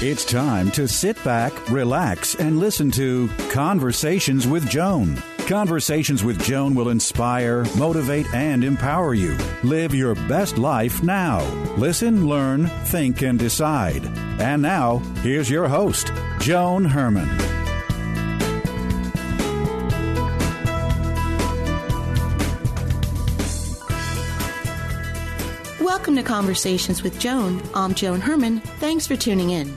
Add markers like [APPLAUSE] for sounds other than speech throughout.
It's time to sit back, relax, and listen to Conversations with Joan. Conversations with Joan will inspire, motivate, and empower you. Live your best life now. Listen, learn, think, and decide. And now, here's your host, Joan Herrmann. Welcome to Conversations with Joan. I'm Joan Herrmann. Thanks for tuning in.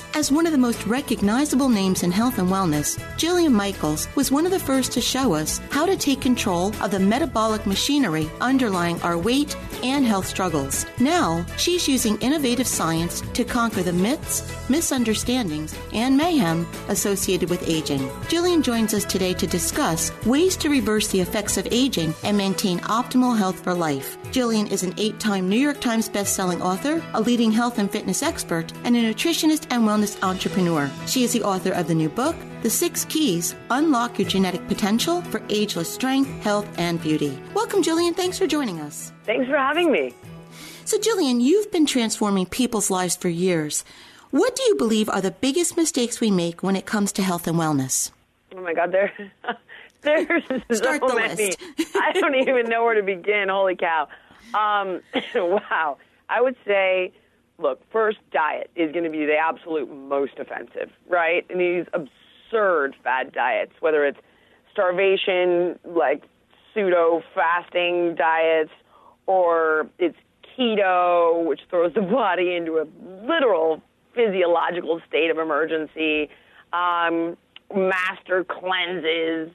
As one of the most recognizable names in health and wellness, Jillian Michaels was one of the first to show us how to take control of the metabolic machinery underlying our weight and health struggles. Now, she's using innovative science to conquer the myths, misunderstandings, and mayhem associated with aging. Jillian joins us today to discuss ways to reverse the effects of aging and maintain optimal health for life. Jillian is an eight time New York Times bestselling author, a leading health and fitness expert, and a nutritionist and wellness entrepreneur. She is the author of the new book, The Six Keys Unlock Your Genetic Potential for Ageless Strength, Health, and Beauty. Welcome, Jillian. Thanks for joining us. Thanks for having me. So, Jillian, you've been transforming people's lives for years. What do you believe are the biggest mistakes we make when it comes to health and wellness? Oh my God, there, [LAUGHS] there's Start so the many. list. [LAUGHS] I don't even know where to begin. Holy cow! Um, [LAUGHS] wow, I would say, look, first diet is going to be the absolute most offensive, right? And these absurd fad diets, whether it's starvation, like pseudo fasting diets, or it's keto, which throws the [LAUGHS] body into a literal physiological state of emergency, um, master cleanses,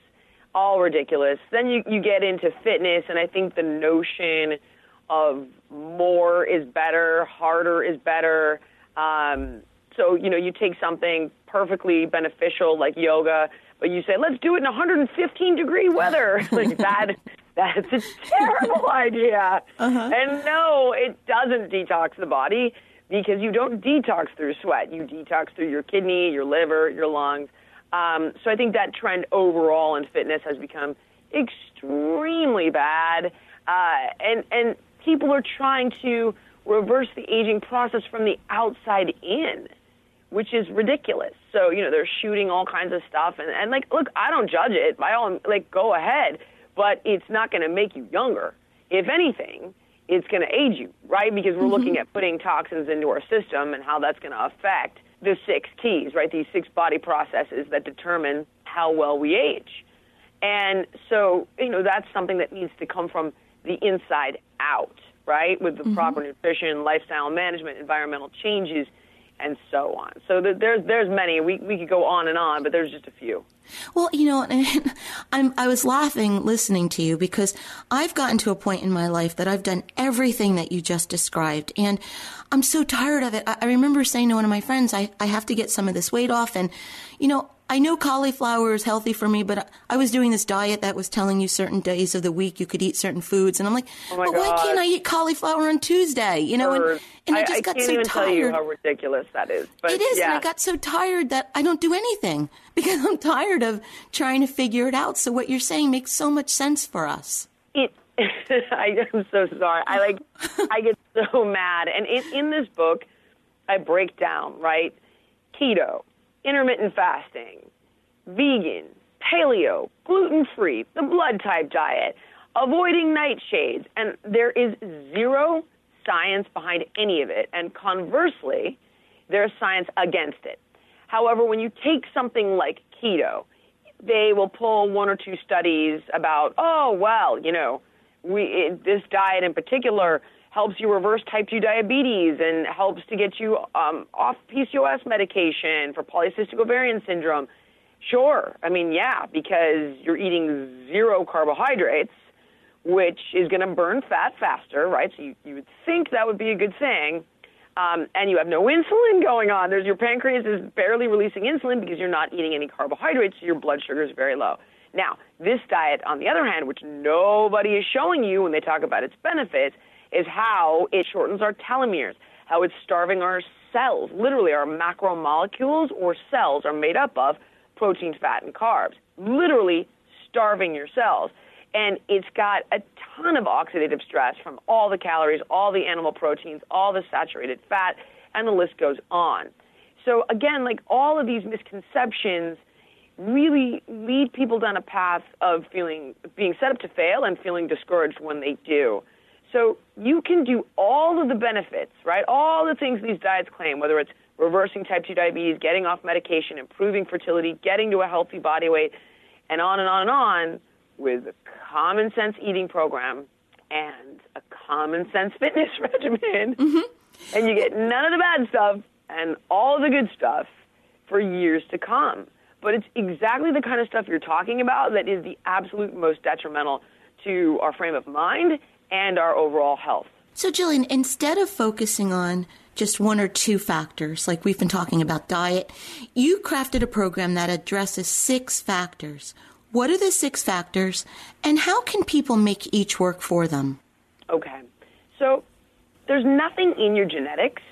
all ridiculous. Then you, you get into fitness, and I think the notion of more is better, harder is better. Um, so, you know, you take something perfectly beneficial like yoga, but you say, let's do it in 115 degree weather. [LAUGHS] like that, that's a terrible [LAUGHS] idea. And no, it doesn't detox the body because you don't detox through sweat. You detox through your kidney, your liver, your lungs. Um, so I think that trend overall in fitness has become extremely bad. Uh, and, and people are trying to reverse the aging process from the outside in, which is ridiculous. So, you know, they're shooting all kinds of stuff. And, and like, look, I don't judge it. By all, like, go ahead. But it's not going to make you younger. If anything, it's going to age you, right? Because we're looking mm-hmm. at putting toxins into our system and how that's going to affect the six keys, right? These six body processes that determine how well we age. And so, you know, that's something that needs to come from the inside out, right? With the mm-hmm. proper nutrition, lifestyle management, environmental changes, and so on. So th- there's there's many. We we could go on and on, but there's just a few. Well, you know, [LAUGHS] I'm, I was laughing listening to you because I've gotten to a point in my life that I've done everything that you just described. And I'm so tired of it. I, I remember saying to one of my friends, I, I have to get some of this weight off. And, you know, I know cauliflower is healthy for me, but I was doing this diet that was telling you certain days of the week you could eat certain foods. And I'm like, Oh but why can't I eat cauliflower on Tuesday? You know, and, and I, I, just I got can't so even tell you tired. how ridiculous that is. But It is, yeah. and I got so tired that I don't do anything [LAUGHS] because I'm tired of trying to figure it out. So what you're saying makes so much sense for us. it [LAUGHS] I am so sorry. I like I get so mad. And in, in this book I break down, right? Keto, intermittent fasting, vegan, paleo, gluten free, the blood type diet, avoiding nightshades, and there is zero science behind any of it. And conversely, there's science against it. However, when you take something like keto, they will pull one or two studies about, oh, well, you know, we, it, this diet in particular helps you reverse type 2 diabetes and helps to get you um, off PCOS medication for polycystic ovarian syndrome. Sure. I mean, yeah, because you're eating zero carbohydrates, which is going to burn fat faster, right? So you, you would think that would be a good thing. Um, and you have no insulin going on. There's your pancreas is barely releasing insulin because you're not eating any carbohydrates, so your blood sugar is very low. Now, this diet, on the other hand, which nobody is showing you when they talk about its benefits, is how it shortens our telomeres, how it's starving our cells. Literally, our macromolecules or cells are made up of protein, fat, and carbs. Literally starving your cells. And it's got a ton of oxidative stress from all the calories, all the animal proteins, all the saturated fat, and the list goes on. So, again, like all of these misconceptions really lead people down a path of feeling being set up to fail and feeling discouraged when they do. So you can do all of the benefits, right? All the things these diets claim, whether it's reversing type 2 diabetes, getting off medication, improving fertility, getting to a healthy body weight, and on and on and on with a common sense eating program and a common sense [LAUGHS] fitness regimen. Mm-hmm. And you get none of the bad stuff and all the good stuff for years to come. But it's exactly the kind of stuff you're talking about that is the absolute most detrimental to our frame of mind and our overall health. So, Jillian, instead of focusing on just one or two factors, like we've been talking about diet, you crafted a program that addresses six factors. What are the six factors, and how can people make each work for them? Okay. So, there's nothing in your genetics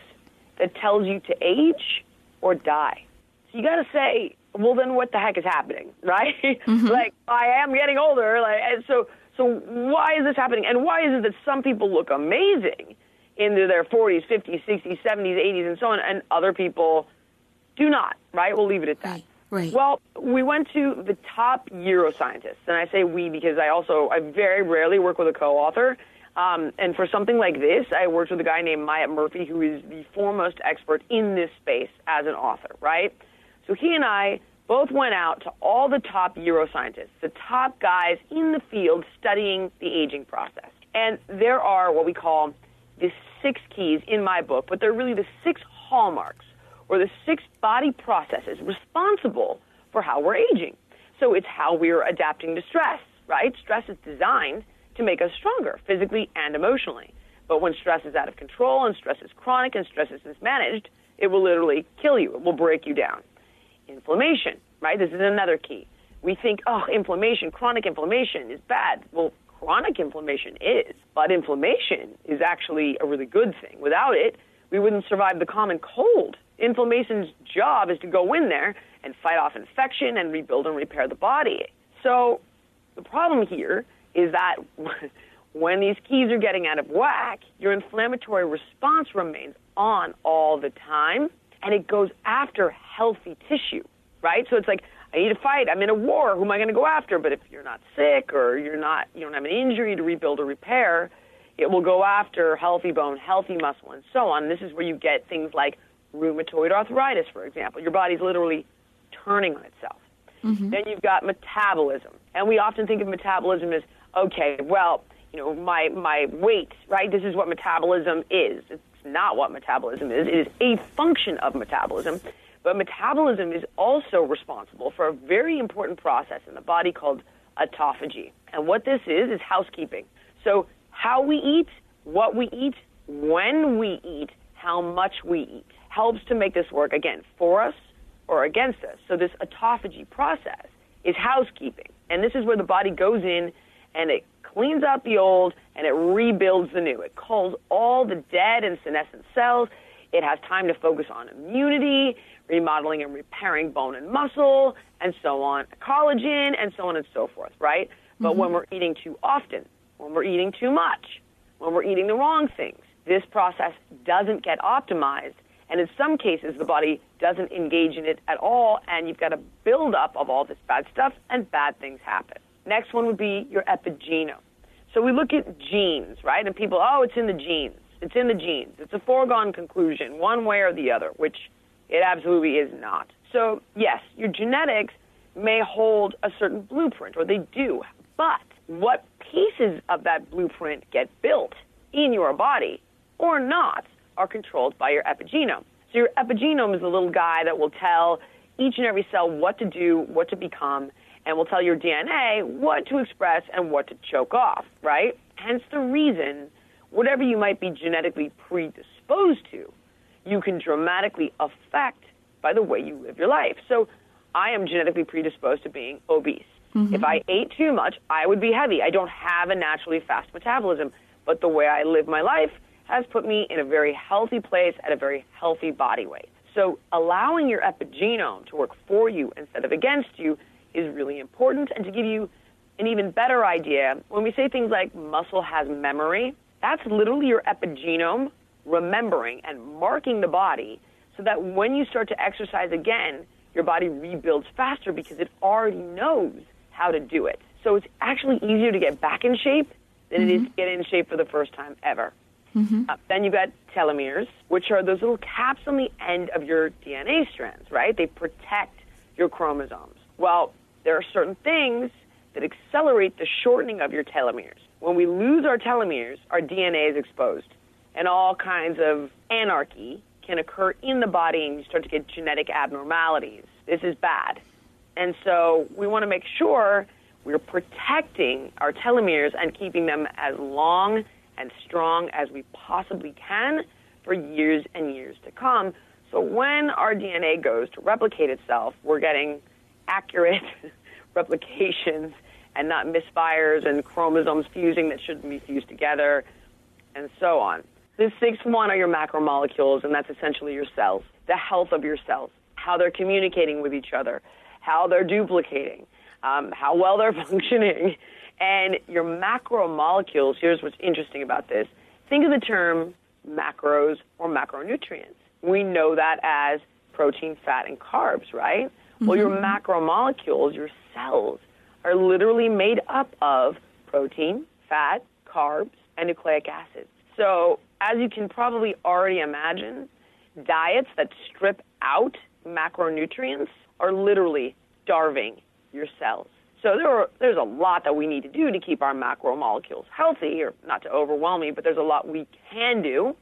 that tells you to age or die. So, you got to say, well, then what the heck is happening, [LAUGHS] right? Mm-hmm. like, I am getting older. Like, and so, so why is this happening? And why is it that some people look amazing into their 40s, 50s, 60s, 70s, 80s, and so on, and other people do not, right? We'll leave it at that. Right. Right. Well, we went to the top neuroscientists, and I say we because I also I very rarely work with a co-author. Um, and for something like this, I worked with a guy named Myatt Murphy, who is the foremost expert in this space as an author, right? So he and I both went out to all the top neuroscientists, the top guys in the field studying the aging process. And there are what we call the six keys in my book, but they're really the six hallmarks or the six body processes responsible for how we're aging. So it's how we're adapting to stress, right? Stress is designed to make us stronger physically and emotionally. But when stress is out of control and stress is chronic and stress is mismanaged, it will literally kill you. It will break you down inflammation, right? This is another key. We think, oh, inflammation, chronic inflammation is bad. Well, chronic inflammation is, but inflammation is actually a really good thing. Without it, we wouldn't survive the common cold. Inflammation's job is to go in there and fight off infection and rebuild and repair the body. So the problem here is that [LAUGHS] when these keys are getting out of whack, your inflammatory response remains on all the time and it goes after healthy tissue, right? So it's like, I need to fight. I'm in a war. Who am I going to go after? But if you're not sick or you're not, you don't have an injury to rebuild or repair, it will go after healthy bone, healthy muscle, and so on. This is where you get things like rheumatoid arthritis, for example. Your body's literally turning on itself. Mm-hmm. Then you've got metabolism. And we often think of metabolism as, okay, well, you know, my, my weight, right? This is what metabolism is. It's not what metabolism is. It is a function of metabolism. But metabolism is also responsible for a very important process in the body called autophagy. And what this is, is housekeeping. So, how we eat, what we eat, when we eat, how much we eat helps to make this work again for us or against us. So, this autophagy process is housekeeping. And this is where the body goes in and it cleans out the old and it rebuilds the new. It calls all the dead and senescent cells. It has time to focus on immunity, remodeling and repairing bone and muscle, and so on, collagen, and so on and so forth, right? But mm-hmm. when we're eating too often, when we're eating too much, when we're eating the wrong things, this process doesn't get optimized. And in some cases, the body doesn't engage in it at all, and you've got a buildup of all this bad stuff, and bad things happen. Next one would be your epigenome. So we look at genes, right? And people, oh, it's in the genes. It's in the genes. It's a foregone conclusion, one way or the other, which it absolutely is not. So, yes, your genetics may hold a certain blueprint, or they do, but what pieces of that blueprint get built in your body or not are controlled by your epigenome. So, your epigenome is the little guy that will tell each and every cell what to do, what to become, and will tell your DNA what to express and what to choke off, right? Hence the reason, whatever you might be genetically predisposed to, you can dramatically affect by the way you live your life. So I am genetically predisposed to being obese. Mm-hmm. If I ate too much, I would be heavy. I don't have a naturally fast metabolism, but the way I live my life has put me in a very healthy place at a very healthy body weight. So allowing your epigenome to work for you instead of against you is really important. And to give you an even better idea, when we say things like muscle has memory, that's literally your epigenome remembering and marking the body so that when you start to exercise again, your body rebuilds faster because it already knows how to do it. So it's actually easier to get back in shape than mm-hmm. it is mm-hmm. to get in shape for the first time ever. Mm-hmm. Uh, then you've got telomeres, which are those little caps on the end of your DNA strands, right? They protect your chromosomes. Well, there are certain things that accelerate the shortening of your telomeres. When we lose our telomeres, our DNA is exposed, and all kinds of anarchy can occur in the body, and you start to get genetic abnormalities. This is bad. And so we want to make sure we're protecting our telomeres and keeping them as long and strong as we possibly can for years and years to come. So when our DNA goes to replicate itself, we're getting accurate [LAUGHS] replications and not misfires and chromosomes fusing that shouldn't be fused together and so on. The sixth one are your macromolecules, and that's essentially your cells, the health of your cells, how they're communicating with each other, how they're duplicating, um, how well they're [LAUGHS] functioning. And your macromolecules, here's what's interesting about this. Think of the term macros or macronutrients. We know that as protein, fat, and carbs, right? Mm-hmm. Well, your mm-hmm. macromolecules, your cells, are literally made up of protein, fat, carbs, and nucleic acids. So, as you can probably already imagine, diets that strip out macronutrients are literally starving your cells. So there are, there's a lot that we need to do to keep our macromolecules healthy, or not to overwhelm me, but there's a lot we can do,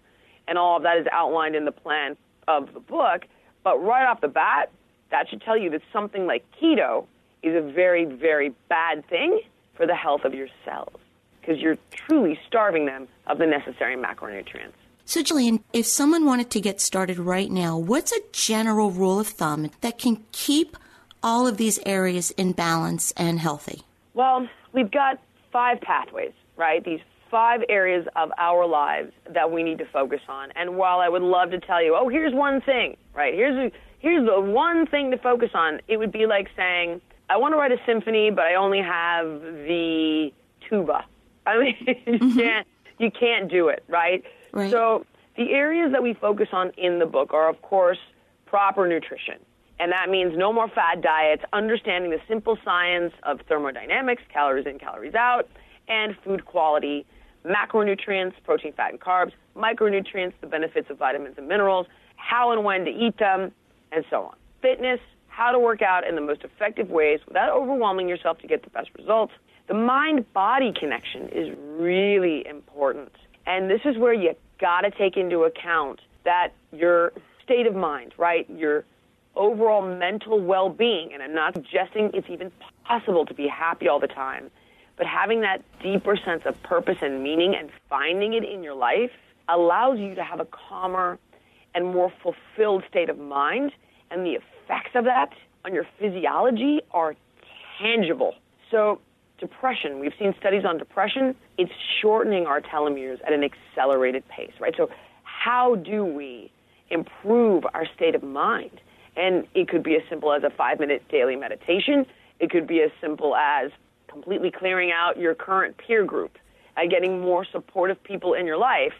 and all of that is outlined in the plan of the book. But right off the bat, that should tell you that something like keto is a very, very bad thing for the health of your cells because you're truly starving them of the necessary macronutrients. So, Jillian, if someone wanted to get started right now, what's a general rule of thumb that can keep all of these areas in balance and healthy? Well, we've got five pathways, right? These five areas of our lives that we need to focus on. And while I would love to tell you, oh, here's one thing, right? Here's a, here's the one thing to focus on. It would be like saying, I want to write a symphony, but I only have the tuba. [LAUGHS] I mean, you mm-hmm. can't you can't do it, right? right? So the areas that we focus on in the book are, of course, proper nutrition. And that means no more fad diets, understanding the simple science of thermodynamics, calories in, calories out, and food quality, macronutrients, protein, fat, and carbs, micronutrients, the benefits of vitamins and minerals, how and when to eat them, and so on. Fitness, how to work out in the most effective ways without overwhelming yourself to get the best results. The mind body connection is really important. And this is where you got to take into account that your state of mind, right? Your overall mental well being. And I'm not suggesting it's even possible to be happy all the time, but having that deeper sense of purpose and meaning and finding it in your life allows you to have a calmer and more fulfilled state of mind. And the effects of that on your physiology are tangible. So, depression, we've seen studies on depression, it's shortening our telomeres at an accelerated pace, right? So, how do we improve our state of mind? And it could be as simple as a five minute daily meditation. It could be as simple as completely clearing out your current peer group and getting more supportive people in your life.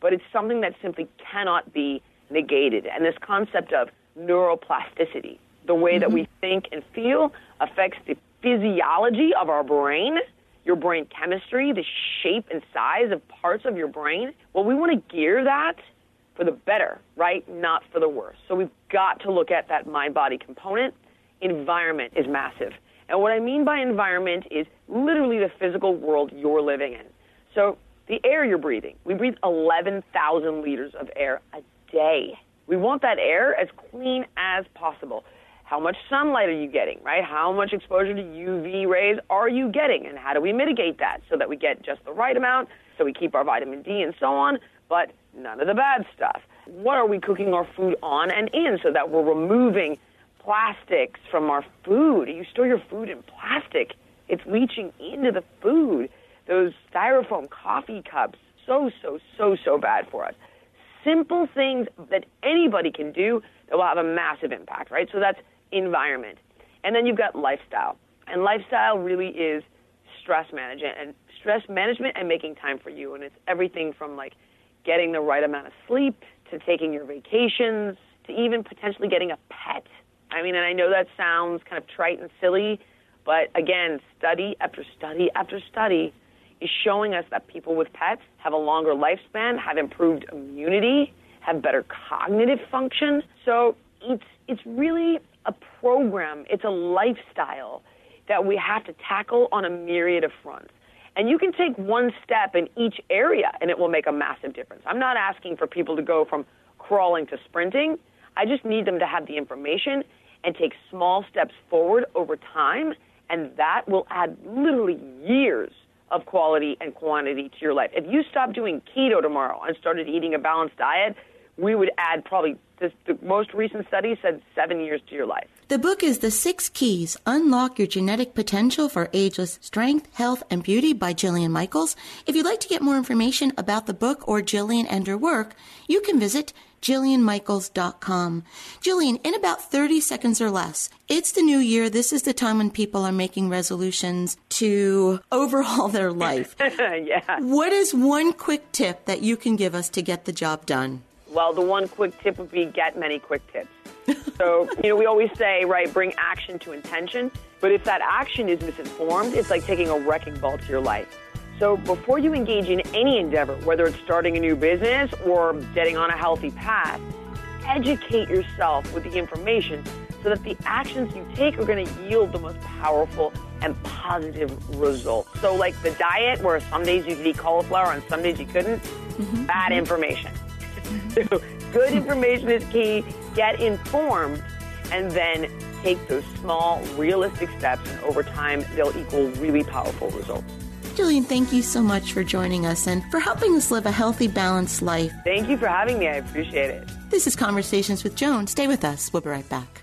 But it's something that simply cannot be negated. And this concept of neuroplasticity, the way mm-hmm. that we mm-hmm. think and feel, affects the physiology of our brain, your brain chemistry, the shape and size of parts of your brain. Well, we want to gear that for the better, right? Not for the worse. So we've got to look at that mind body component. Environment is massive. And what I mean by environment is literally the physical world you're living in. So the air you're breathing, we breathe 11,000 liters of air a day. We want that air as clean as possible. How much sunlight are you getting, right? How much exposure to UV rays are you getting? And how do we mitigate that so that we get just the right amount, so we keep our vitamin D and so on, but none of the bad stuff? What are we cooking our food on and in so that we're removing plastics from our food? You store your food in plastic, it's leaching into the food. Those styrofoam coffee cups, so, so, so, so bad for us simple things that anybody can do that will have a massive impact, right? So that's environment. And then you've got lifestyle. And lifestyle really is stress management and stress management and making time for you. And it's everything from like getting the right amount of sleep to taking your vacations to even potentially getting a pet. I mean, and I know that sounds kind of trite and silly, but again, study after study after study is showing us that people with pets have a longer lifespan, have improved immunity, have better cognitive function. So it's it's really a program, it's a lifestyle that we have to tackle on a myriad of fronts. And you can take one step in each area and it will make a massive difference. I'm not asking for people to go from crawling to sprinting. I just need them to have the information and take small steps forward over time, and that will add literally years of quality and quantity to your life. If you stopped doing keto tomorrow and started eating a balanced diet, we would add probably this, the most recent study said seven years to your life. The book is The Six Keys Unlock Your Genetic Potential for Ageless Strength, Health, and Beauty by Jillian Michaels. If you'd like to get more information about the book or Jillian and her work, you can visit JillianMichaels.com. Jillian, in about 30 seconds or less, it's the new year. This is the time when people are making resolutions to overhaul their life. [LAUGHS] yeah. What is one quick tip that you can give us to get the job done? Well, the one quick tip would be get many quick tips. so, you know, we always say, right, bring action to intention. But if that action is misinformed, it's like taking a wrecking ball to your life. So before you engage in any endeavor, whether it's starting a new business or getting on a healthy path, educate yourself with the information so that the actions you take are going to yield the most powerful and positive results. So, like the diet, where some days you could eat cauliflower and some days you couldn't, mm-hmm. bad information. So, good information is key. Get informed, and then take those small, realistic steps, and over time, they'll equal really powerful results. Jillian, thank you so much for joining us and for helping us live a healthy, balanced life. Thank you for having me. I appreciate it. This is Conversations with Joan. Stay with us. We'll be right back.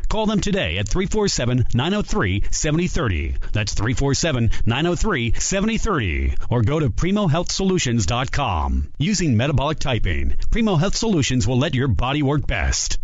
Call them today at 347 903 7030. That's 347 903 7030. Or go to PrimoHealthSolutions.com. Using metabolic typing, Primo Health Solutions will let your body work best best.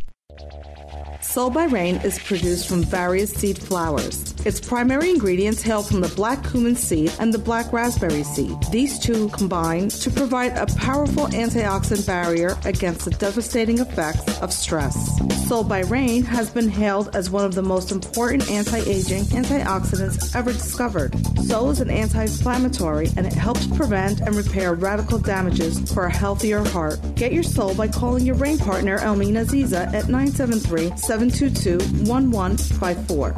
Soul by Rain is produced from various seed flowers. Its primary ingredients hail from the black cumin seed and the black raspberry seed. These two combine to provide a powerful antioxidant barrier against the devastating effects of stress. Soul by Rain has been hailed as one of the most important anti-aging antioxidants ever discovered. Soul is an anti-inflammatory and it helps prevent and repair radical damages for a healthier heart. Get your soul by calling your rain partner Elmina Ziza at 973 722 1154.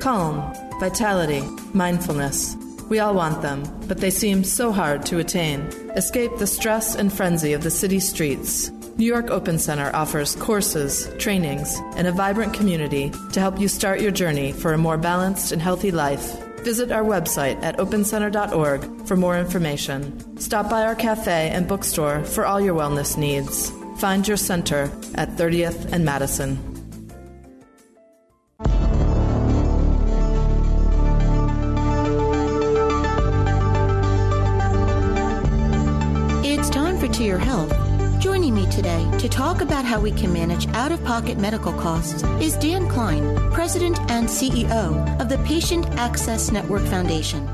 Calm, vitality, mindfulness. We all want them, but they seem so hard to attain. Escape the stress and frenzy of the city streets. New York Open Center offers courses, trainings, and a vibrant community to help you start your journey for a more balanced and healthy life. Visit our website at opencenter.org for more information. Stop by our cafe and bookstore for all your wellness needs. Find your center at 30th and Madison. It's time for To Your Health. Joining Joining me today to talk about how we can manage out of pocket medical costs is Dan Klein, President and CEO of the Patient Access Network Foundation.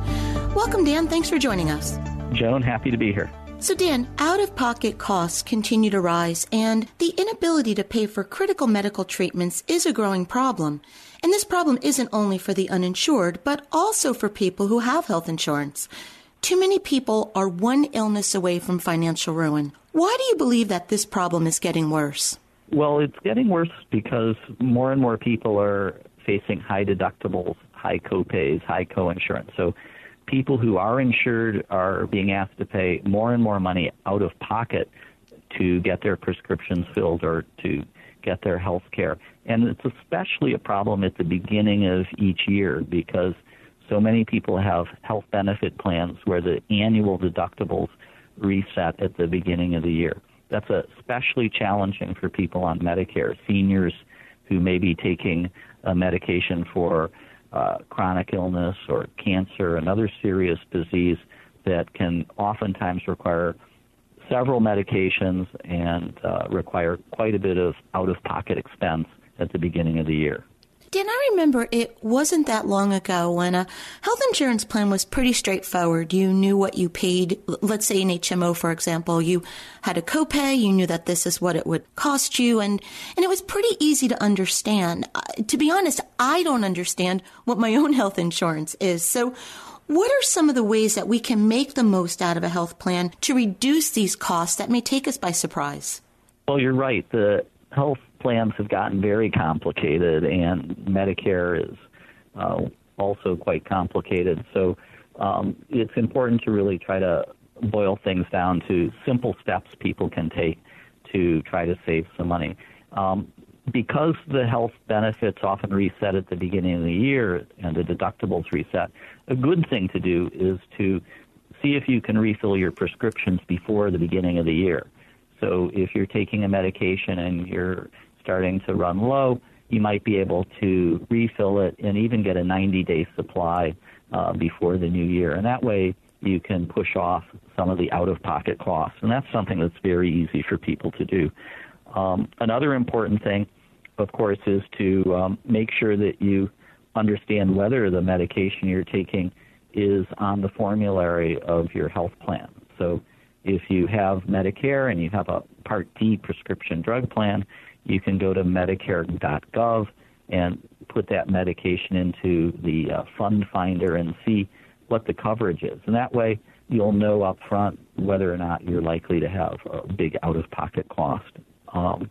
Welcome, Dan. Thanks for joining us. Joan, happy to be here. So, Dan, out of pocket costs continue to rise, and the inability to pay for critical medical treatments is a growing problem. And this problem isn't only for the uninsured, but also for people who have health insurance. Too many people are one illness away from financial ruin. Why do you believe that this problem is getting worse? Well, it's getting worse because more and more people are facing high deductibles, high copays, high coinsurance. So people who are insured are being asked to pay more and more money out of pocket to get their prescriptions filled or to get their health care. And it's especially a problem at the beginning of each year because so many people have health benefit plans where the annual deductibles reset at the beginning of the year. That's especially challenging for people on Medicare, seniors who may be taking a medication for uh, chronic illness or cancer, another serious disease that can oftentimes require several medications and uh, require quite a bit of out of pocket expense at the beginning of the year. Dan, I remember it wasn't that long ago when a health insurance plan was pretty straightforward. You knew what you paid. Let's say an HMO, for example, you had a copay. You knew that this is what it would cost you, and and it was pretty easy to understand. Uh, to be honest, I don't understand what my [LAUGHS] own health insurance is. So, what are some of the ways that we can make the most out of a health plan to reduce these costs that may take us by surprise? Well, you're right. The health plans have gotten very complicated, and Medicare is uh, also quite complicated. So um, it's important to really try to boil things down to simple steps people can take to try to save some money. Um, because the health benefits often reset at the beginning of the year and the deductibles reset, a good thing to do is to see if you can refill your prescriptions before the beginning of the year. So if you're taking a medication and you're starting to run low, you might be able to refill it and even get a 90 day supply uh, before the new year. And that way you can push off some of the out of pocket costs. And that's something that's very easy for people to do. Um, another important thing, of course, is to um, make sure that you understand whether the medication you're taking is on the formulary of your health plan. So if you have Medicare and you have a Part D prescription drug plan, you can go to Medicare.gov and put that medication into the uh, fund finder and see what the coverage is. And that way, you'll know up front whether or not you're likely to have a big out of pocket cost. Um,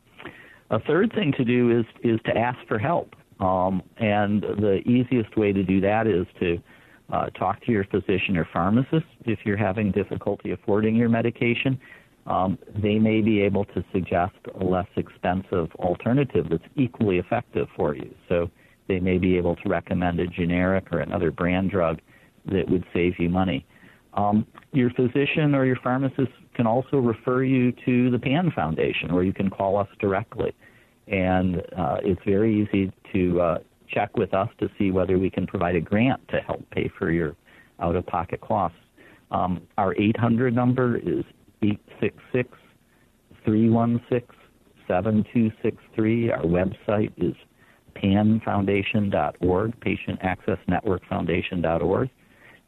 a third thing to do is, is to ask for help. Um, and the easiest way to do that is to uh, talk to your physician or pharmacist if you're having difficulty affording your medication um, they may be able to suggest a less expensive alternative that's equally effective for you. So they may be able to recommend a generic or another brand drug that would save you money. Um, your physician or your pharmacist can also refer you to the PAN Foundation, or you can call us directly. And uh, it's very easy to uh, check with us to see whether we can provide a grant to help pay for your out of pocket costs. Um, our 800 number is 866 316 7263. Our website is panfoundation.org, Patient Access Network Foundation.org.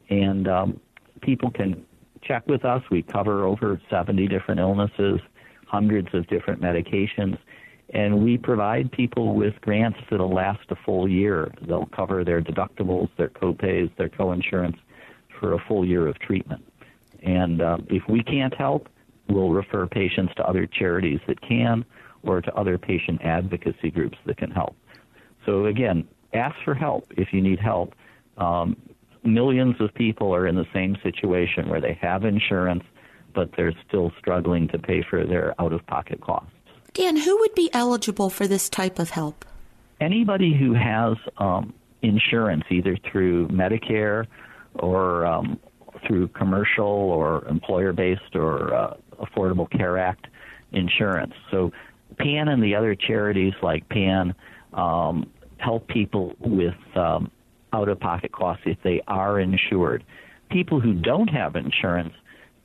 And um, people can check with us. We cover over 70 different illnesses, hundreds of different medications, and we provide people with grants that'll last a full year. They'll cover their deductibles, their copays, their coinsurance for a full year of treatment. And uh, if we can't help, we'll refer patients to other charities that can or to other patient advocacy groups that can help. So again, ask for help if you need help. Um, millions of people are in the same situation where they have insurance, but they're still struggling to pay for their out of pocket costs. Dan, who would be eligible for this type of help? Anybody who has um, insurance, either through Medicare or um, through commercial or employer based or uh, Affordable Care Act insurance. So PAN and the other charities like PAN um, help people with um, out of pocket costs if they are insured. People who don't have insurance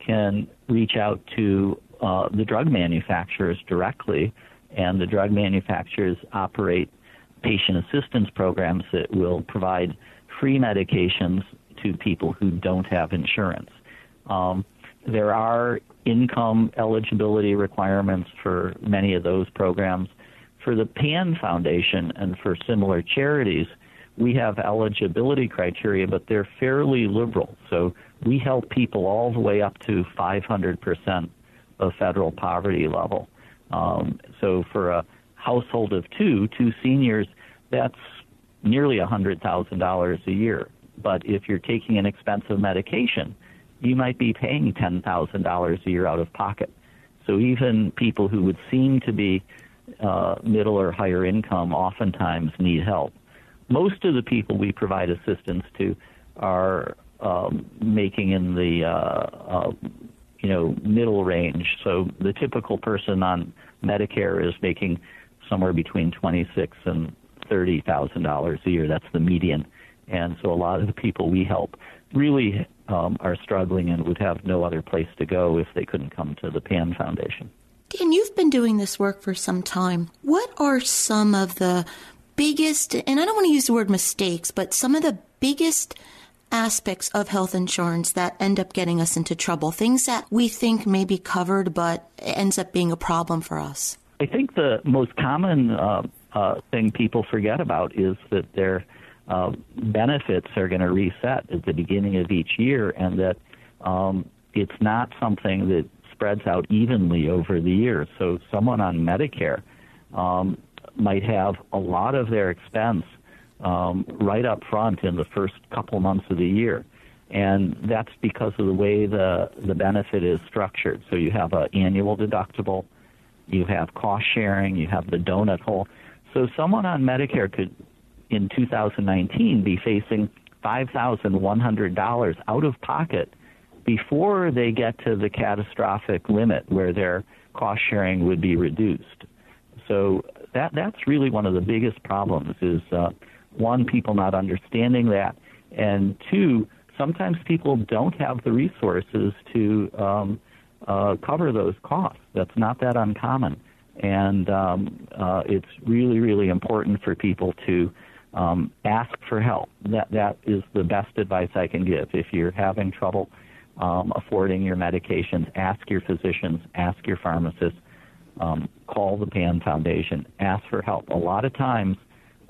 can reach out to uh, the drug manufacturers directly, and the drug manufacturers operate patient assistance programs that will provide free medications to people who don't have insurance. Um, there are income eligibility requirements for many of those programs. For the PAN Foundation and for similar charities, we have eligibility criteria, but they're fairly liberal. So we help people all the way up to 500% of federal poverty level. Um, so for a household of two, two seniors, that's nearly $100,000 a year. But if you're taking an expensive medication, you might be paying $10,000 a year out of pocket. So even people who would seem to be uh, middle or higher income oftentimes need help. Most of the people we provide assistance to are um, making in the uh, uh, you know middle range. So the typical person on Medicare is making somewhere between twenty six and thirty thousand dollars a year. That's the median, and so a lot of the people we help really um, are struggling and would have no other place to go if they couldn't come to the PAN Foundation. Dan, you've been doing this work for some time. What are some of the biggest, and I don't want to use the word mistakes, but some of the biggest aspects of health insurance that end up getting us into trouble? Things that we think may be covered, but ends up being a problem for us? I think the most common uh, uh, thing people forget about is that their uh, benefits are going to reset at the beginning of each year, and that um, it's not something that spreads out evenly over the year. So, someone on Medicare um, might have a lot of their expense um, right up front in the first couple months of the year. And that's because of the way the, the benefit is structured. So you have an annual deductible, you have cost sharing, you have the donut hole. So someone on Medicare could, in 2019, be facing $5,100 out of pocket before they get to the catastrophic limit where their cost sharing would be reduced. So that that's really one of the biggest problems is uh, one, people not understanding that, and two, sometimes people don't have the resources to um, uh, cover those costs. That's not that uncommon, and um, uh, it's really, really important for people to um, ask for help. That that is the best advice I can give. If you're having trouble um, affording your medications, ask your physicians, ask your pharmacists, um, call the PAN Foundation, ask for help. A lot of times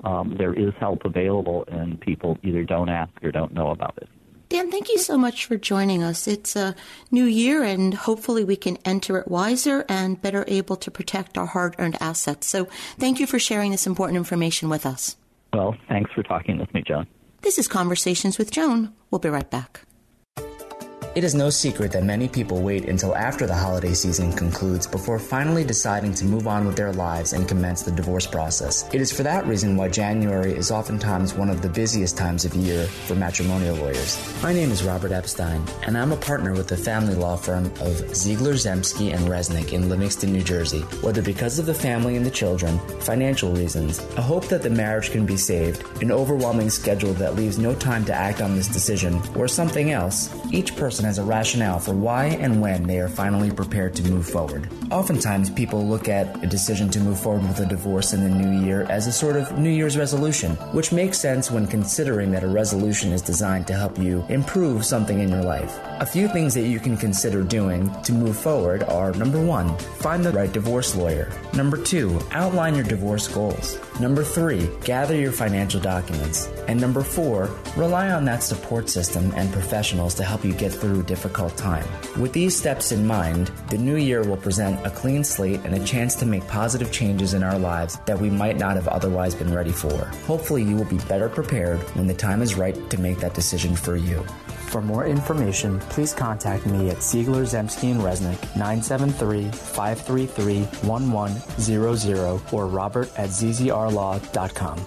um, there is help available, and people either don't ask or don't know about it. Dan, thank you so much for joining us. It's a new year, and hopefully, we can enter it wiser and better able to protect our hard earned assets. So, thank you for sharing this important information with us. Well, thanks for talking with me, Joan. This is Conversations with Joan. We'll be right back. It is no secret that many people wait until after the holiday season concludes before finally deciding to move on with their lives and commence the divorce process. It is for that reason why January is oftentimes one of the busiest times of year for matrimonial lawyers. My name is Robert Epstein, and I'm a partner with the family law firm of Ziegler, Zemsky, and Resnick in Livingston, New Jersey. Whether because of the family and the children, financial reasons, a hope that the marriage can be saved, an overwhelming schedule that leaves no time to act on this decision, or something else, each person person has a rationale for why and when they are finally prepared to move forward. Oftentimes, people look at a decision to move forward with a divorce in the new year as a sort of New Year's resolution, which makes sense when considering that a resolution is designed to help you improve something in your life. A few things that you can consider doing to move forward are number one, find the right divorce lawyer. Number two, outline your divorce goals. Number three, gather your financial documents. And number four, rely on that support system and professionals to help you get through a difficult time. With these steps in mind, the new year will present a clean slate and a chance to make positive changes in our lives that we might not have otherwise been ready for. Hopefully, you will be better prepared when the time is right to make that decision for you. For more information, please contact me at Ziegler, Zemsky, and Resnick, 973-533-1100 or robert at zzrlaw.com.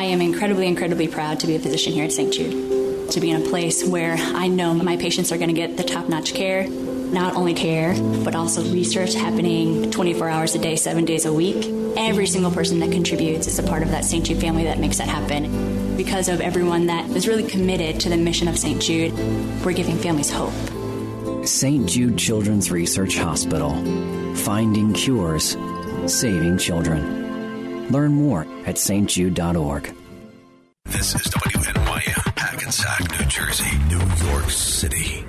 I am incredibly, incredibly proud to be a physician here at St. Jude. To be in a place where I know my patients are going to get the top notch care, not only care, but also research happening 24 hours a day, seven days a week. Every single person that contributes is a part of that St. Jude family that makes that happen. Because of everyone that is really committed to the mission of St. Jude, we're giving families hope. St. Jude Children's Research Hospital. Finding cures, saving children. Learn more at stjude.org. This is WNYM, Hackensack, New Jersey, New York City.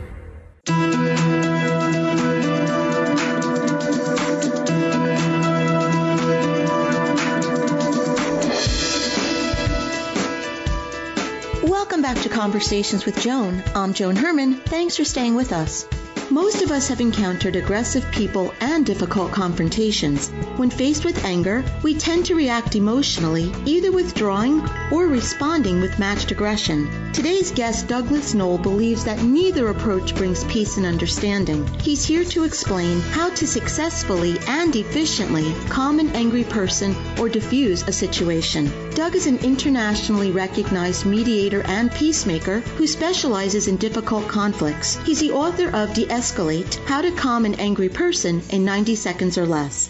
Welcome back to Conversations with Joan. I'm Joan Herrmann. Thanks for staying with us. Most of us have encountered aggressive people and difficult confrontations. When faced with anger, we tend to react emotionally, either withdrawing or responding with matched aggression. Today's guest, Douglas Noll, believes that neither approach brings peace and understanding. He's here to explain how to successfully and efficiently calm an angry person or diffuse a situation. Doug is an internationally recognized mediator and peacemaker who specializes in difficult conflicts. He's the author of De Escalate How to Calm an Angry Person in 90 Seconds or Less.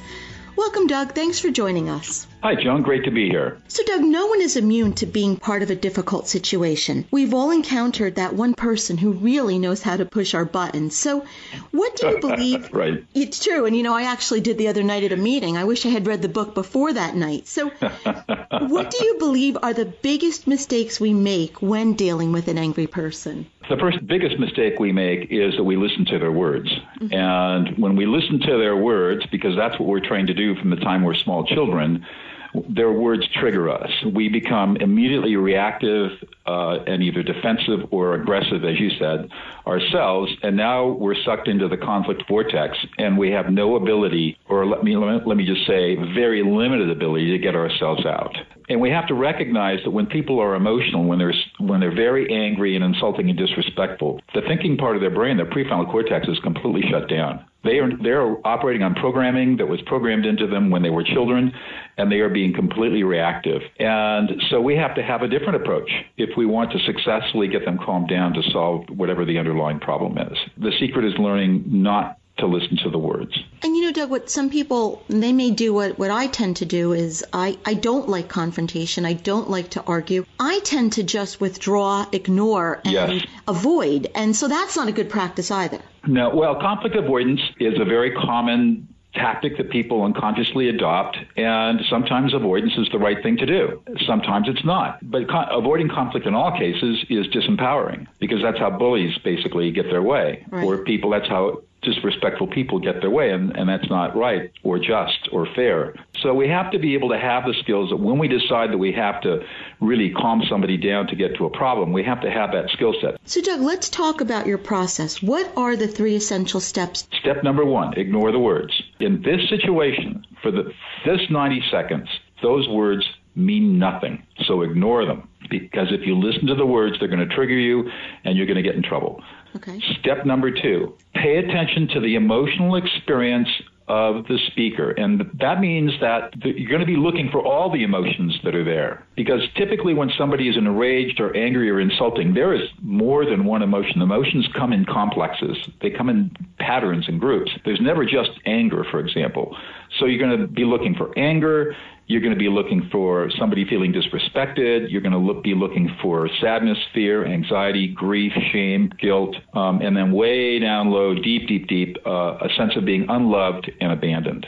Welcome, Doug. Thanks for joining us. Hi, Joan. Great to be here. So, Doug, no one is immune to being part of a difficult situation. We've all encountered that one person who really knows how to push our buttons. So, what do you [LAUGHS] believe? right. It's true. And, you know, I actually did the other night at a meeting. I wish I had read the book before that night. So, [LAUGHS] what do you believe are the biggest mistakes we make when dealing with an angry person? The first biggest mistake we make is that we listen to their words. Mm-hmm. And when we listen to their words, because that's what we're trained to do from the time we're small children, their words trigger us. We become immediately reactive uh, and either defensive or aggressive, as you said, ourselves. And now we're sucked into the conflict vortex, and we have no ability, or let me let me just say, very limited ability to get ourselves out. And we have to recognize that when people are emotional, when they're when they're very angry and insulting and disrespectful, the thinking part of their brain, their prefrontal cortex, is completely shut down. They are they're operating on programming that was programmed into them when they were children, and they are being completely reactive. And so we have to have a different approach if we want to successfully get them calmed down to solve whatever the underlying problem is. The secret is learning not to listen to the words. And you know, Doug, what some people they may do what, what I tend to do is I, I don't like confrontation. I don't like to argue. I tend to just withdraw, ignore, and yes. avoid. And so that's not a good practice either. No, well, conflict avoidance is a very common tactic that people unconsciously adopt, and sometimes avoidance is the right thing to do. Sometimes it's not. But con- avoiding conflict in all cases is disempowering because that's how bullies basically get their way, right. or people, that's how disrespectful people get their way, and, and that's not right or just or fair. So we have to be able to have the skills that when we decide that we have to really calm somebody down to get to a problem, we have to have that skill set. So, Doug, let's talk about your process. What are the three essential steps? Step number one ignore the words. In this situation, for the, this 90 seconds, those words mean nothing. So ignore them because if you listen to the words, they're going to trigger you and you're going to get in trouble. Okay. Step number two pay attention to the emotional experience of the speaker. And that means that you're going to be looking for all the emotions that are there. Because typically, when somebody is enraged or angry or insulting, there is more than one emotion. Emotions come in complexes, they come in patterns and groups. There's never just anger, for example. So you're going to be looking for anger, you're going to be looking for somebody feeling disrespected. You're going to look, be looking for sadness, fear, anxiety, grief, shame, guilt, um, and then way down low, deep, deep, deep, uh, a sense of being unloved and abandoned.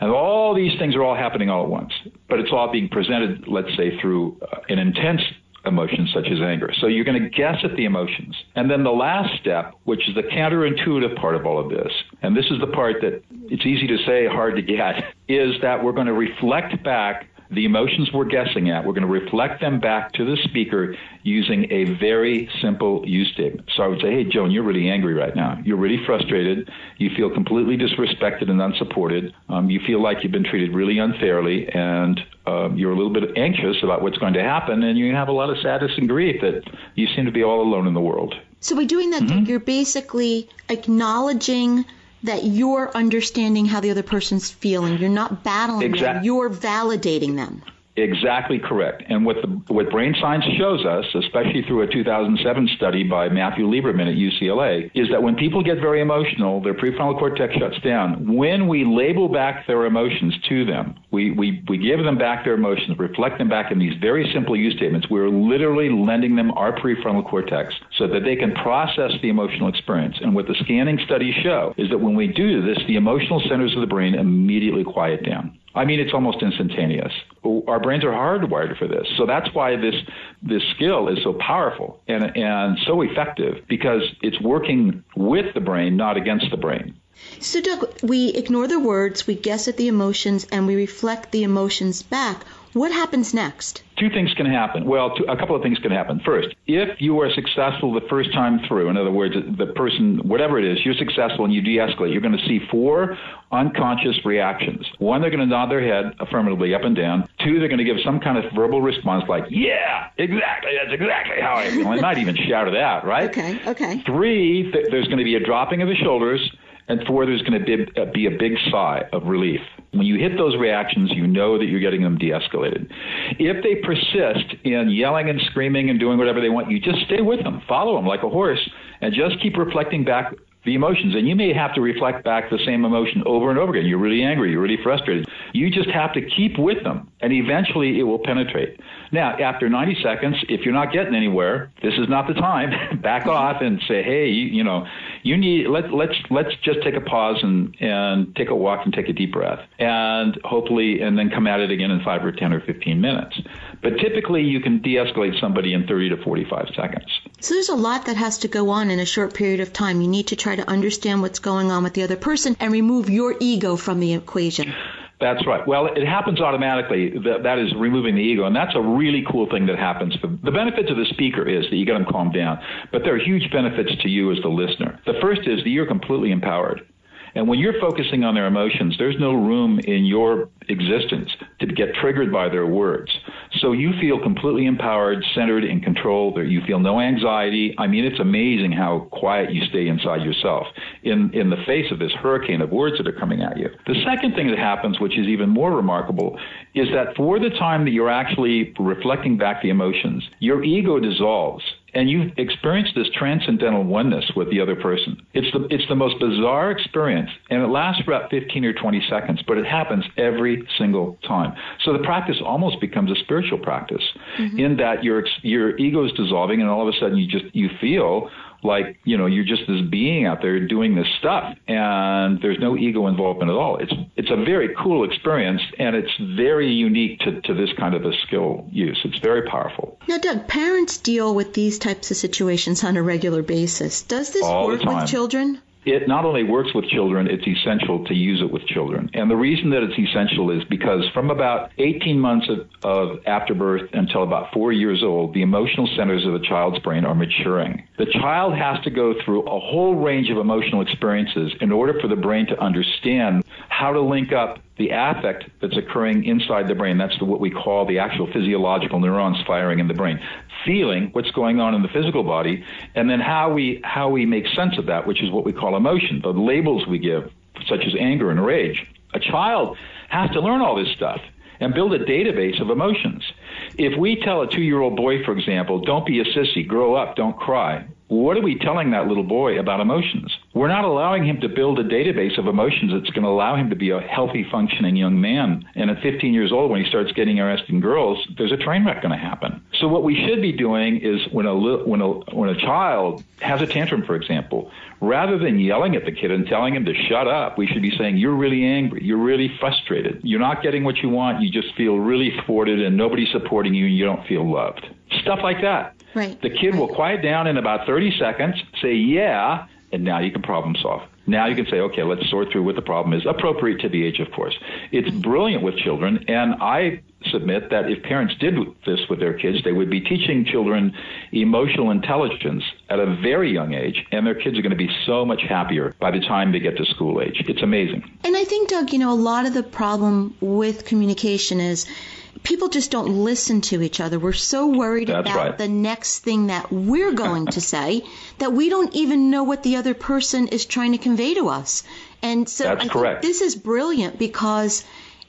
And all these things are all happening all at once, but it's all being presented, let's say, through uh, an intense emotions such as anger. So you're going to guess at the emotions. And then the last step, which is the counterintuitive part of all of this, and this is the part that it's easy to say, hard to get, is that we're going to reflect back the emotions we're guessing at, we're going to reflect them back to the speaker using a very simple use statement. So I would say, hey, Joan, you're really angry right now. You're really frustrated. You feel completely disrespected and unsupported. Um, you feel like you've been treated really unfairly, and um, you're a little bit anxious about what's going to happen, and you have a lot of sadness and grief that you seem to be all alone in the world. So by doing that, mm-hmm. you're basically acknowledging that you're understanding how the other person's feeling. You're not battling exactly. them. You're validating them. Exactly correct. And what the what brain science shows us, especially through a 2007 study by Matthew Lieberman at UCLA, is that when people get very emotional, their prefrontal cortex shuts down. When we label back their emotions to them, we, we, we give them back their emotions, reflect them back in these very simple use statements. We're literally lending them our prefrontal cortex so that they can process the emotional experience. And what the scanning studies show is that when we do this, the emotional centers of the brain immediately quiet down. I mean, it's almost instantaneous. Our brains are hardwired for this, so that's why this this skill is so powerful and and so effective because it's working with the brain, not against the brain. So, Doug, we ignore the words, we guess at the emotions, and we reflect the emotions back. What happens next? Two things can happen. Well, two, a couple of things can happen. First, if you are successful the first time through, in other words, the person, whatever it is, you're successful and you de escalate, you're going to see four unconscious reactions. One, they're going to nod their head affirmatively up and down. Two, they're going to give some kind of verbal response like, yeah, exactly, that's exactly how I feel. and might even shout it out, right? Okay, okay. Three, th- there's going to be a dropping of the shoulders. And four, there's going to be, uh, be a big sigh of relief. When you hit those reactions, you know that you're getting them de escalated. If they persist in yelling and screaming and doing whatever they want, you just stay with them, follow them like a horse, and just keep reflecting back the emotions. And you may have to reflect back the same emotion over and over again. You're really angry, you're really frustrated. You just have to keep with them, and eventually it will penetrate. Now, after 90 seconds, if you're not getting anywhere, this is not the time. [LAUGHS] Back off and say, hey, you, you know, you need let let's let's just take a pause and and take a walk and take a deep breath, and hopefully, and then come at it again in five or 10 or 15 minutes. But typically, you can de-escalate somebody in 30 to 45 seconds. So there's a lot that has to go on in a short period of time. You need to try to understand what's going on with the other person and remove your ego from the equation. That's right. Well, it happens automatically. That, that is removing the ego, and that's a really cool thing that happens. The benefit to the speaker is that you get them calmed down, but there are huge benefits to you as the listener. The first is that you're completely empowered. And when you're focusing on their emotions, there's no room in your existence to get triggered by their words. So you feel completely empowered, centered, in control. You feel no anxiety. I mean, it's amazing how quiet you stay inside yourself in, in the face of this hurricane of words that are coming at you. The second thing that happens, which is even more remarkable, is that for the time that you're actually reflecting back the emotions, your ego dissolves and you experience this transcendental oneness with the other person. It's the it's the most bizarre experience, and it lasts about 15 or 20 seconds, but it happens every single time. So the practice almost becomes a spiritual practice, mm-hmm. in that your your ego is dissolving, and all of a sudden you just you feel like you know you're just this being out there doing this stuff and there's no ego involvement at all. It's it's a very cool experience and it's very unique to, to this kind of a skill use. It's very powerful. Now doug parents deal with these types of situations on a regular basis. Does this all work with children it not only works with children, it's essential to use it with children. And the reason that it's essential is because from about 18 months of, of, after birth until about four years old, the emotional centers of the child's brain are maturing. The child has to go through a whole range of emotional experiences in order for the brain to understand how to link up the affect that's occurring inside the brain. That's the, what we call the actual physiological neurons firing in the brain. Feeling what's going on in the physical body, and then how we how we make sense of that, which is what we call emotion. The labels we give, such as anger and rage. A child has to learn all this stuff and build a database of emotions. If we tell a two year old boy, for example, don't be a sissy, grow up, don't cry, what are we telling that little boy about emotions? We're not allowing him to build a database of emotions that's going to allow him to be a healthy, functioning young man. And at 15 years old, when he starts getting interested in girls, there's a train wreck going to happen. So what we should be doing is when a when a when a child has a tantrum, for example, rather than yelling at the kid and telling him to shut up, we should be saying, "You're really angry. You're really frustrated. You're not getting what you want. You just feel really thwarted, and nobody's supporting you, and you don't feel loved." Stuff like that. Right. The kid will quiet down in about 30 seconds, say, yeah, and now you can problem solve. Now you can say, okay, let's sort through what the problem is, appropriate to the age, of course. It's brilliant with children, and I submit that if parents did this with their kids, they would be teaching children emotional intelligence at a very young age, and their kids are going to be so much happier by the time they get to school age. It's amazing. And I think, Doug, you know, a lot of the problem with communication is people just don't listen to each other. We're so worried That's about right. the next thing that we're going to say [LAUGHS] that we don't even know what the other person is trying to convey to us. And so That's I think this is brilliant because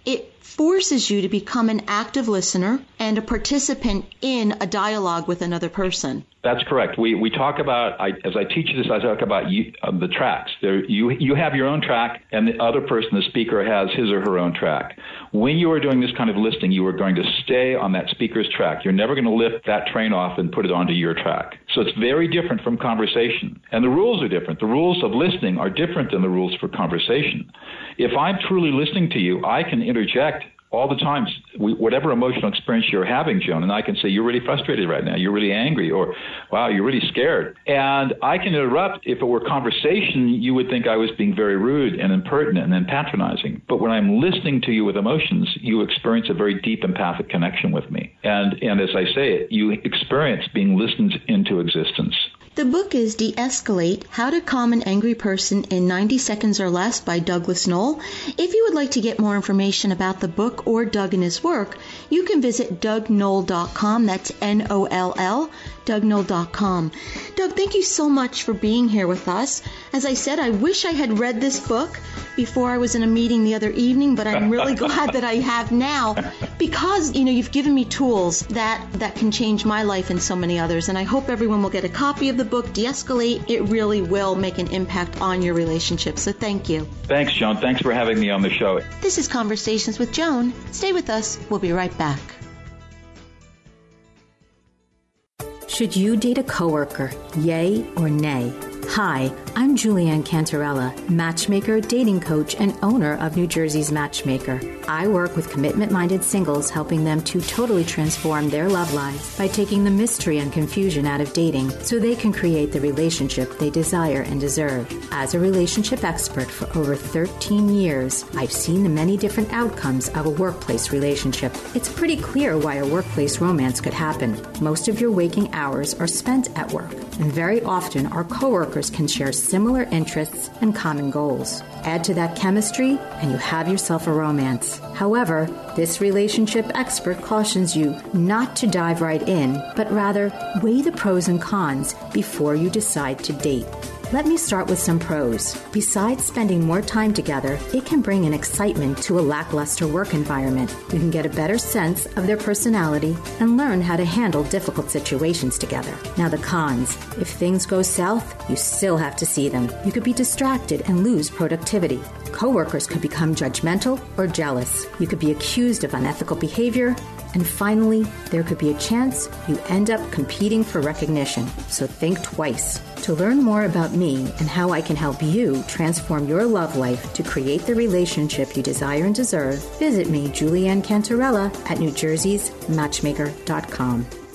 it forces you to become an active listener and a participant in a dialogue with another person. That's correct. We we talk about I, as I teach this, I talk about you, uh, the tracks. There, you you have your own track, and the other person, the speaker, has his or her own track. When you are doing this kind of listening, you are going to stay on that speaker's track. You're never going to lift that train off and put it onto your track. So it's very different from conversation, and the rules are different. The rules of listening are different than the rules for conversation. If I'm truly listening to you, I can interject all the time, we, whatever emotional experience you're having, Joan, and I can say, You're really frustrated right now. You're really angry, or Wow, you're really scared. And I can interrupt. If it were conversation, you would think I was being very rude and impertinent and patronizing. But when I'm listening to you with emotions, you experience a very deep empathic connection with me. And, and as I say it, you experience being listened into existence. The book is De Escalate How to Calm an Angry Person in 90 Seconds or Less by Douglas Noll. If you would like to get more information about the book or Doug and his work, you can visit dougnoll.com. That's N O L L, dougnoll.com. Doug, thank you so much for being here with us. As I said, I wish I had read this book before I was in a meeting the other evening, but I'm really [LAUGHS] glad that I have now because, you know, you've given me tools that, that can change my life and so many others. And I hope everyone will get a copy of the book, De-Escalate. It really will make an impact on your relationship. So thank you. Thanks, Joan. Thanks for having me on the show. This is Conversations with Joan. Stay with us. We'll be right back. Should you date a coworker? Yay or nay? Hi, I'm Julianne Cantarella, matchmaker, dating coach, and owner of New Jersey's Matchmaker. I work with commitment minded singles, helping them to totally transform their love lives by taking the mystery and confusion out of dating so they can create the relationship they desire and deserve. As a relationship expert for over 13 years, I've seen the many different outcomes of a workplace relationship. It's pretty clear why a workplace romance could happen. Most of your waking hours are spent at work, and very often our coworkers can share similar interests and common goals. Add to that chemistry, and you have yourself a romance. However, this relationship expert cautions you not to dive right in, but rather weigh the pros and cons before you decide to date. Let me start with some pros. Besides spending more time together, it can bring an excitement to a lackluster work environment. You can get a better sense of their personality and learn how to handle difficult situations together. Now, the cons. If things go south, you still have to see them. You could be distracted and lose productivity. Coworkers could become judgmental or jealous. You could be accused of unethical behavior and finally, there could be a chance you end up competing for recognition. So think twice. To learn more about me and how I can help you transform your love life to create the relationship you desire and deserve, visit me, Julianne Cantarella, at NewJersey'sMatchmaker.com.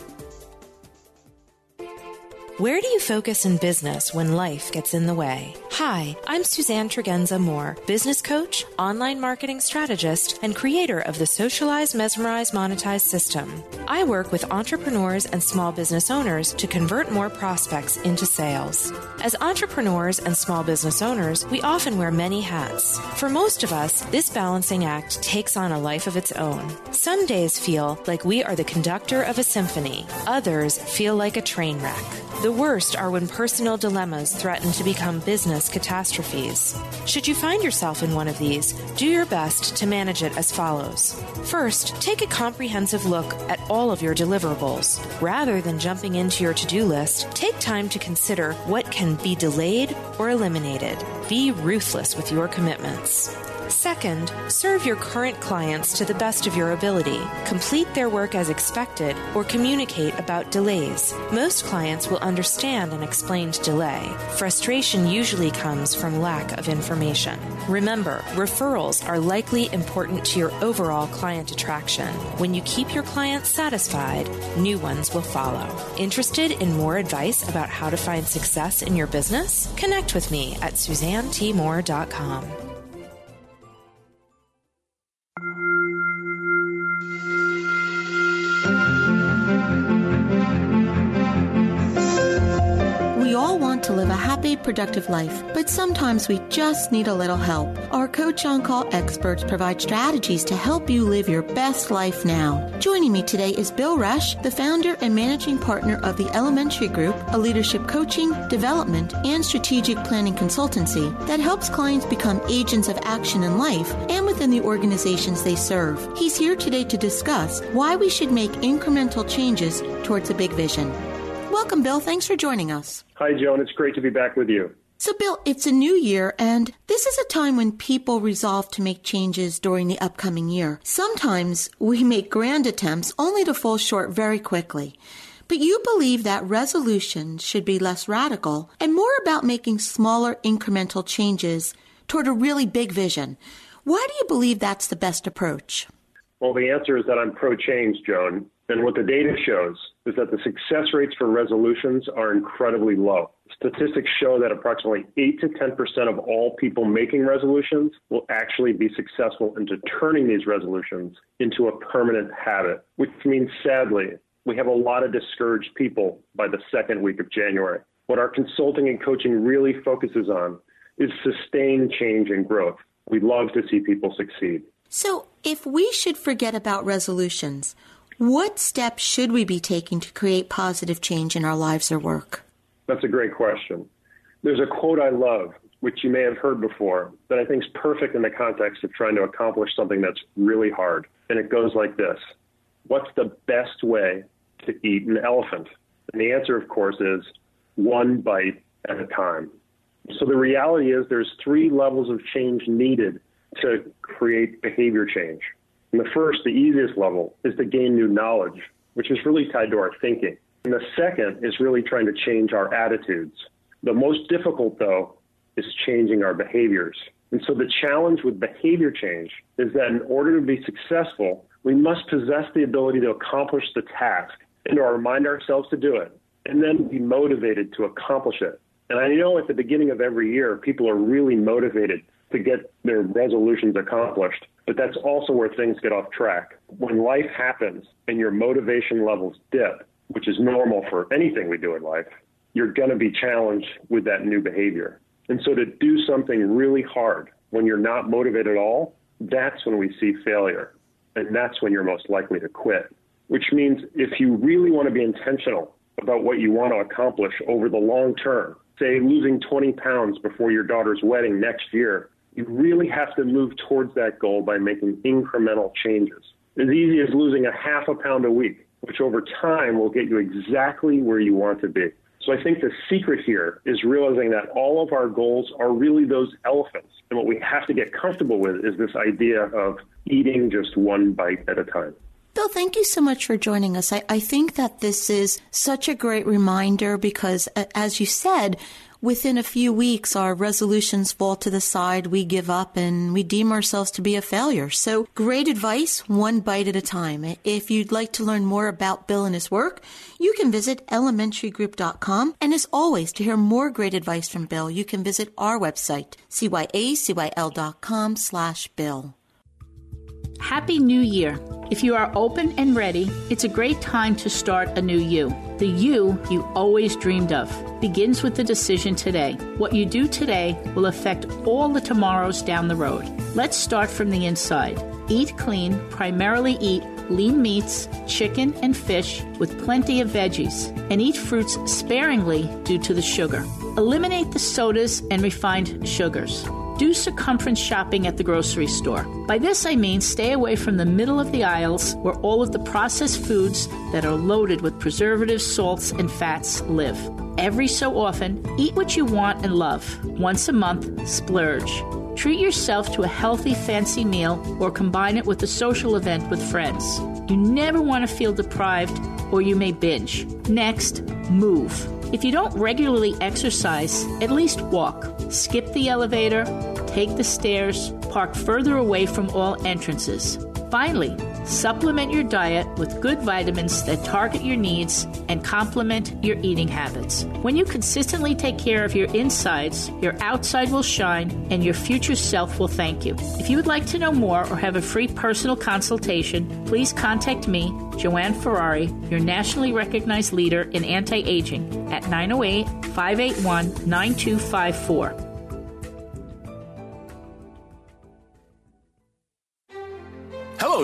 Where do you focus in business when life gets in the way? Hi, I'm Suzanne Tregenza Moore, business coach, online marketing strategist, and creator of the Socialize, Mesmerize, Monetize system. I work with entrepreneurs and small business owners to convert more prospects into sales. As entrepreneurs and small business owners, we often wear many hats. For most of us, this balancing act takes on a life of its own. Some days feel like we are the conductor of a symphony, others feel like a train wreck. The worst are when personal dilemmas threaten to become business catastrophes. Should you find yourself in one of these, do your best to manage it as follows. First, take a comprehensive look at all of your deliverables. Rather than jumping into your to do list, take time to consider what can be delayed or eliminated. Be ruthless with your commitments. Second, serve your current clients to the best of your ability. Complete their work as expected or communicate about delays. Most clients will understand an explained delay. Frustration usually comes from lack of information. Remember, referrals are likely important to your overall client attraction. When you keep your clients satisfied, new ones will follow. Interested in more advice about how to find success in your business? Connect with me at suzannetmoore.com. all want to live a happy, productive life, but sometimes we just need a little help. Our Coach on Call experts provide strategies to help you live your best life now. Joining me today is Bill Rush, the founder and managing partner of the Elementary Group, a leadership coaching, development, and strategic planning consultancy that helps clients become agents of action in life and within the organizations they serve. He's here today to discuss why we should make incremental changes towards a big vision. Welcome, Bill. Thanks for joining us. Hi, Joan. It's great to be back with you. So, Bill, it's a new year, and this is a time when people resolve to make changes during the upcoming year. Sometimes we make grand attempts only to fall short very quickly. But you believe that resolutions should be less radical and more about making smaller incremental changes toward a really big vision. Why do you believe that's the best approach? Well, the answer is that I'm pro change, Joan. And what the data shows is that the success rates for resolutions are incredibly low. Statistics show that approximately 8 to 10% of all people making resolutions will actually be successful into turning these resolutions into a permanent habit, which means sadly, we have a lot of discouraged people by the second week of January. What our consulting and coaching really focuses on is sustained change and growth. We love to see people succeed. So, if we should forget about resolutions, what steps should we be taking to create positive change in our lives or work? That's a great question. There's a quote I love, which you may have heard before, that I think is perfect in the context of trying to accomplish something that's really hard. And it goes like this What's the best way to eat an elephant? And the answer, of course, is one bite at a time. So the reality is there's three levels of change needed to create behavior change. And the first, the easiest level, is to gain new knowledge, which is really tied to our thinking. And the second is really trying to change our attitudes. The most difficult, though, is changing our behaviors. And so the challenge with behavior change is that in order to be successful, we must possess the ability to accomplish the task and to remind ourselves to do it, and then be motivated to accomplish it. And I know at the beginning of every year, people are really motivated to get their resolutions accomplished. But that's also where things get off track. When life happens and your motivation levels dip, which is normal for anything we do in life, you're going to be challenged with that new behavior. And so to do something really hard when you're not motivated at all, that's when we see failure. And that's when you're most likely to quit. Which means if you really want to be intentional about what you want to accomplish over the long term, say losing 20 pounds before your daughter's wedding next year, you really have to move towards that goal by making incremental changes. As easy as losing a half a pound a week, which over time will get you exactly where you want to be. So I think the secret here is realizing that all of our goals are really those elephants. And what we have to get comfortable with is this idea of eating just one bite at a time. Bill, thank you so much for joining us. I, I think that this is such a great reminder because, uh, as you said, within a few weeks, our resolutions fall to the side, we give up, and we deem ourselves to be a failure. So, great advice, one bite at a time. If you'd like to learn more about Bill and his work, you can visit elementarygroup.com. And as always, to hear more great advice from Bill, you can visit our website, cyacyl.com slash Bill. Happy New Year! If you are open and ready, it's a great time to start a new you. The you you always dreamed of begins with the decision today. What you do today will affect all the tomorrows down the road. Let's start from the inside. Eat clean, primarily eat lean meats, chicken, and fish with plenty of veggies, and eat fruits sparingly due to the sugar. Eliminate the sodas and refined sugars do circumference shopping at the grocery store. By this I mean stay away from the middle of the aisles where all of the processed foods that are loaded with preservatives, salts, and fats live. Every so often, eat what you want and love. Once a month, splurge. Treat yourself to a healthy, fancy meal or combine it with a social event with friends. You never want to feel deprived or you may binge. Next, move. If you don't regularly exercise, at least walk. Skip the elevator, take the stairs, park further away from all entrances. Finally, supplement your diet with good vitamins that target your needs and complement your eating habits. When you consistently take care of your insides, your outside will shine and your future self will thank you. If you would like to know more or have a free personal consultation, please contact me, Joanne Ferrari, your nationally recognized leader in anti aging, at 908 581 9254.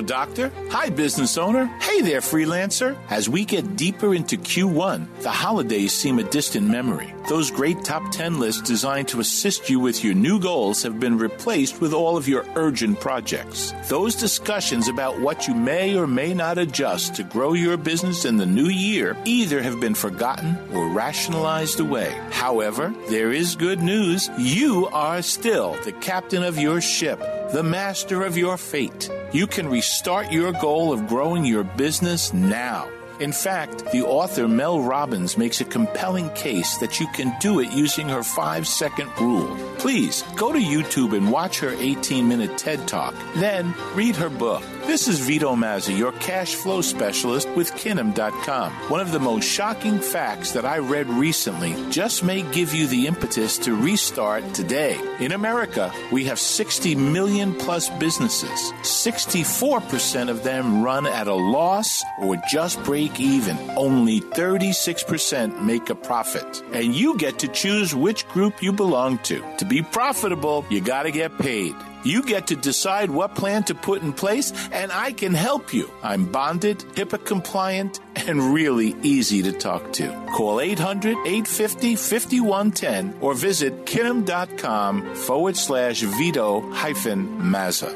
Doctor. Hi, business owner. Hey there, freelancer. As we get deeper into Q1, the holidays seem a distant memory. Those great top 10 lists designed to assist you with your new goals have been replaced with all of your urgent projects. Those discussions about what you may or may not adjust to grow your business in the new year either have been forgotten or rationalized away. However, there is good news. You are still the captain of your ship, the master of your fate. You can restart your goal of growing your business now. In fact, the author Mel Robbins makes a compelling case that you can do it using her five second rule. Please go to YouTube and watch her 18 minute TED Talk. Then read her book. This is Vito Mazza, your cash flow specialist with Kinum.com. One of the most shocking facts that I read recently just may give you the impetus to restart today. In America, we have 60 million plus businesses. 64% of them run at a loss or just break even. Only 36% make a profit. And you get to choose which group you belong to. To be profitable, you gotta get paid. You get to decide what plan to put in place, and I can help you. I'm bonded, HIPAA compliant, and really easy to talk to. Call 800 850 5110 or visit kinum.com forward slash Vito hyphen Mazza.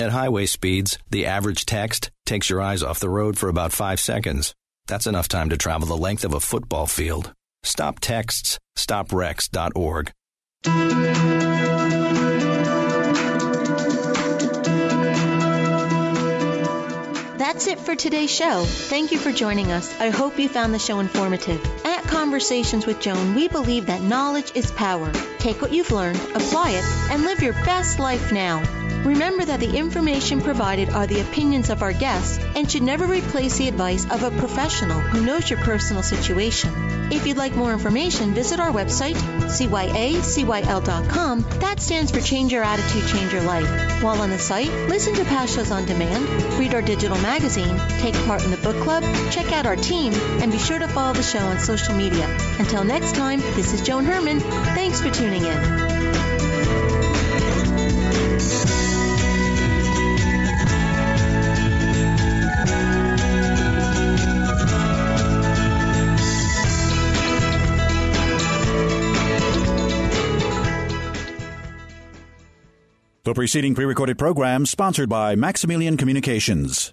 At highway speeds, the average text takes your eyes off the road for about five seconds. That's enough time to travel the length of a football field. Stop texts. StopRex.org. That's it for today's show. Thank you for joining us. I hope you found the show informative. At Conversations with Joan, we believe that knowledge is power. Take what you've learned, apply it, and live your best life now. Remember that the information provided are the opinions of our guests and should never replace the advice of a professional who knows your personal situation. If you'd like more information, visit our website, cyacyl.com. That stands for Change Your Attitude, Change Your Life. While on the site, listen to past shows on demand, read our digital magazine, take part in the book club, check out our team, and be sure to follow the show on social media. Until next time, this is Joan Herrmann. Thanks for tuning in. The preceding pre recorded program sponsored by Maximilian Communications.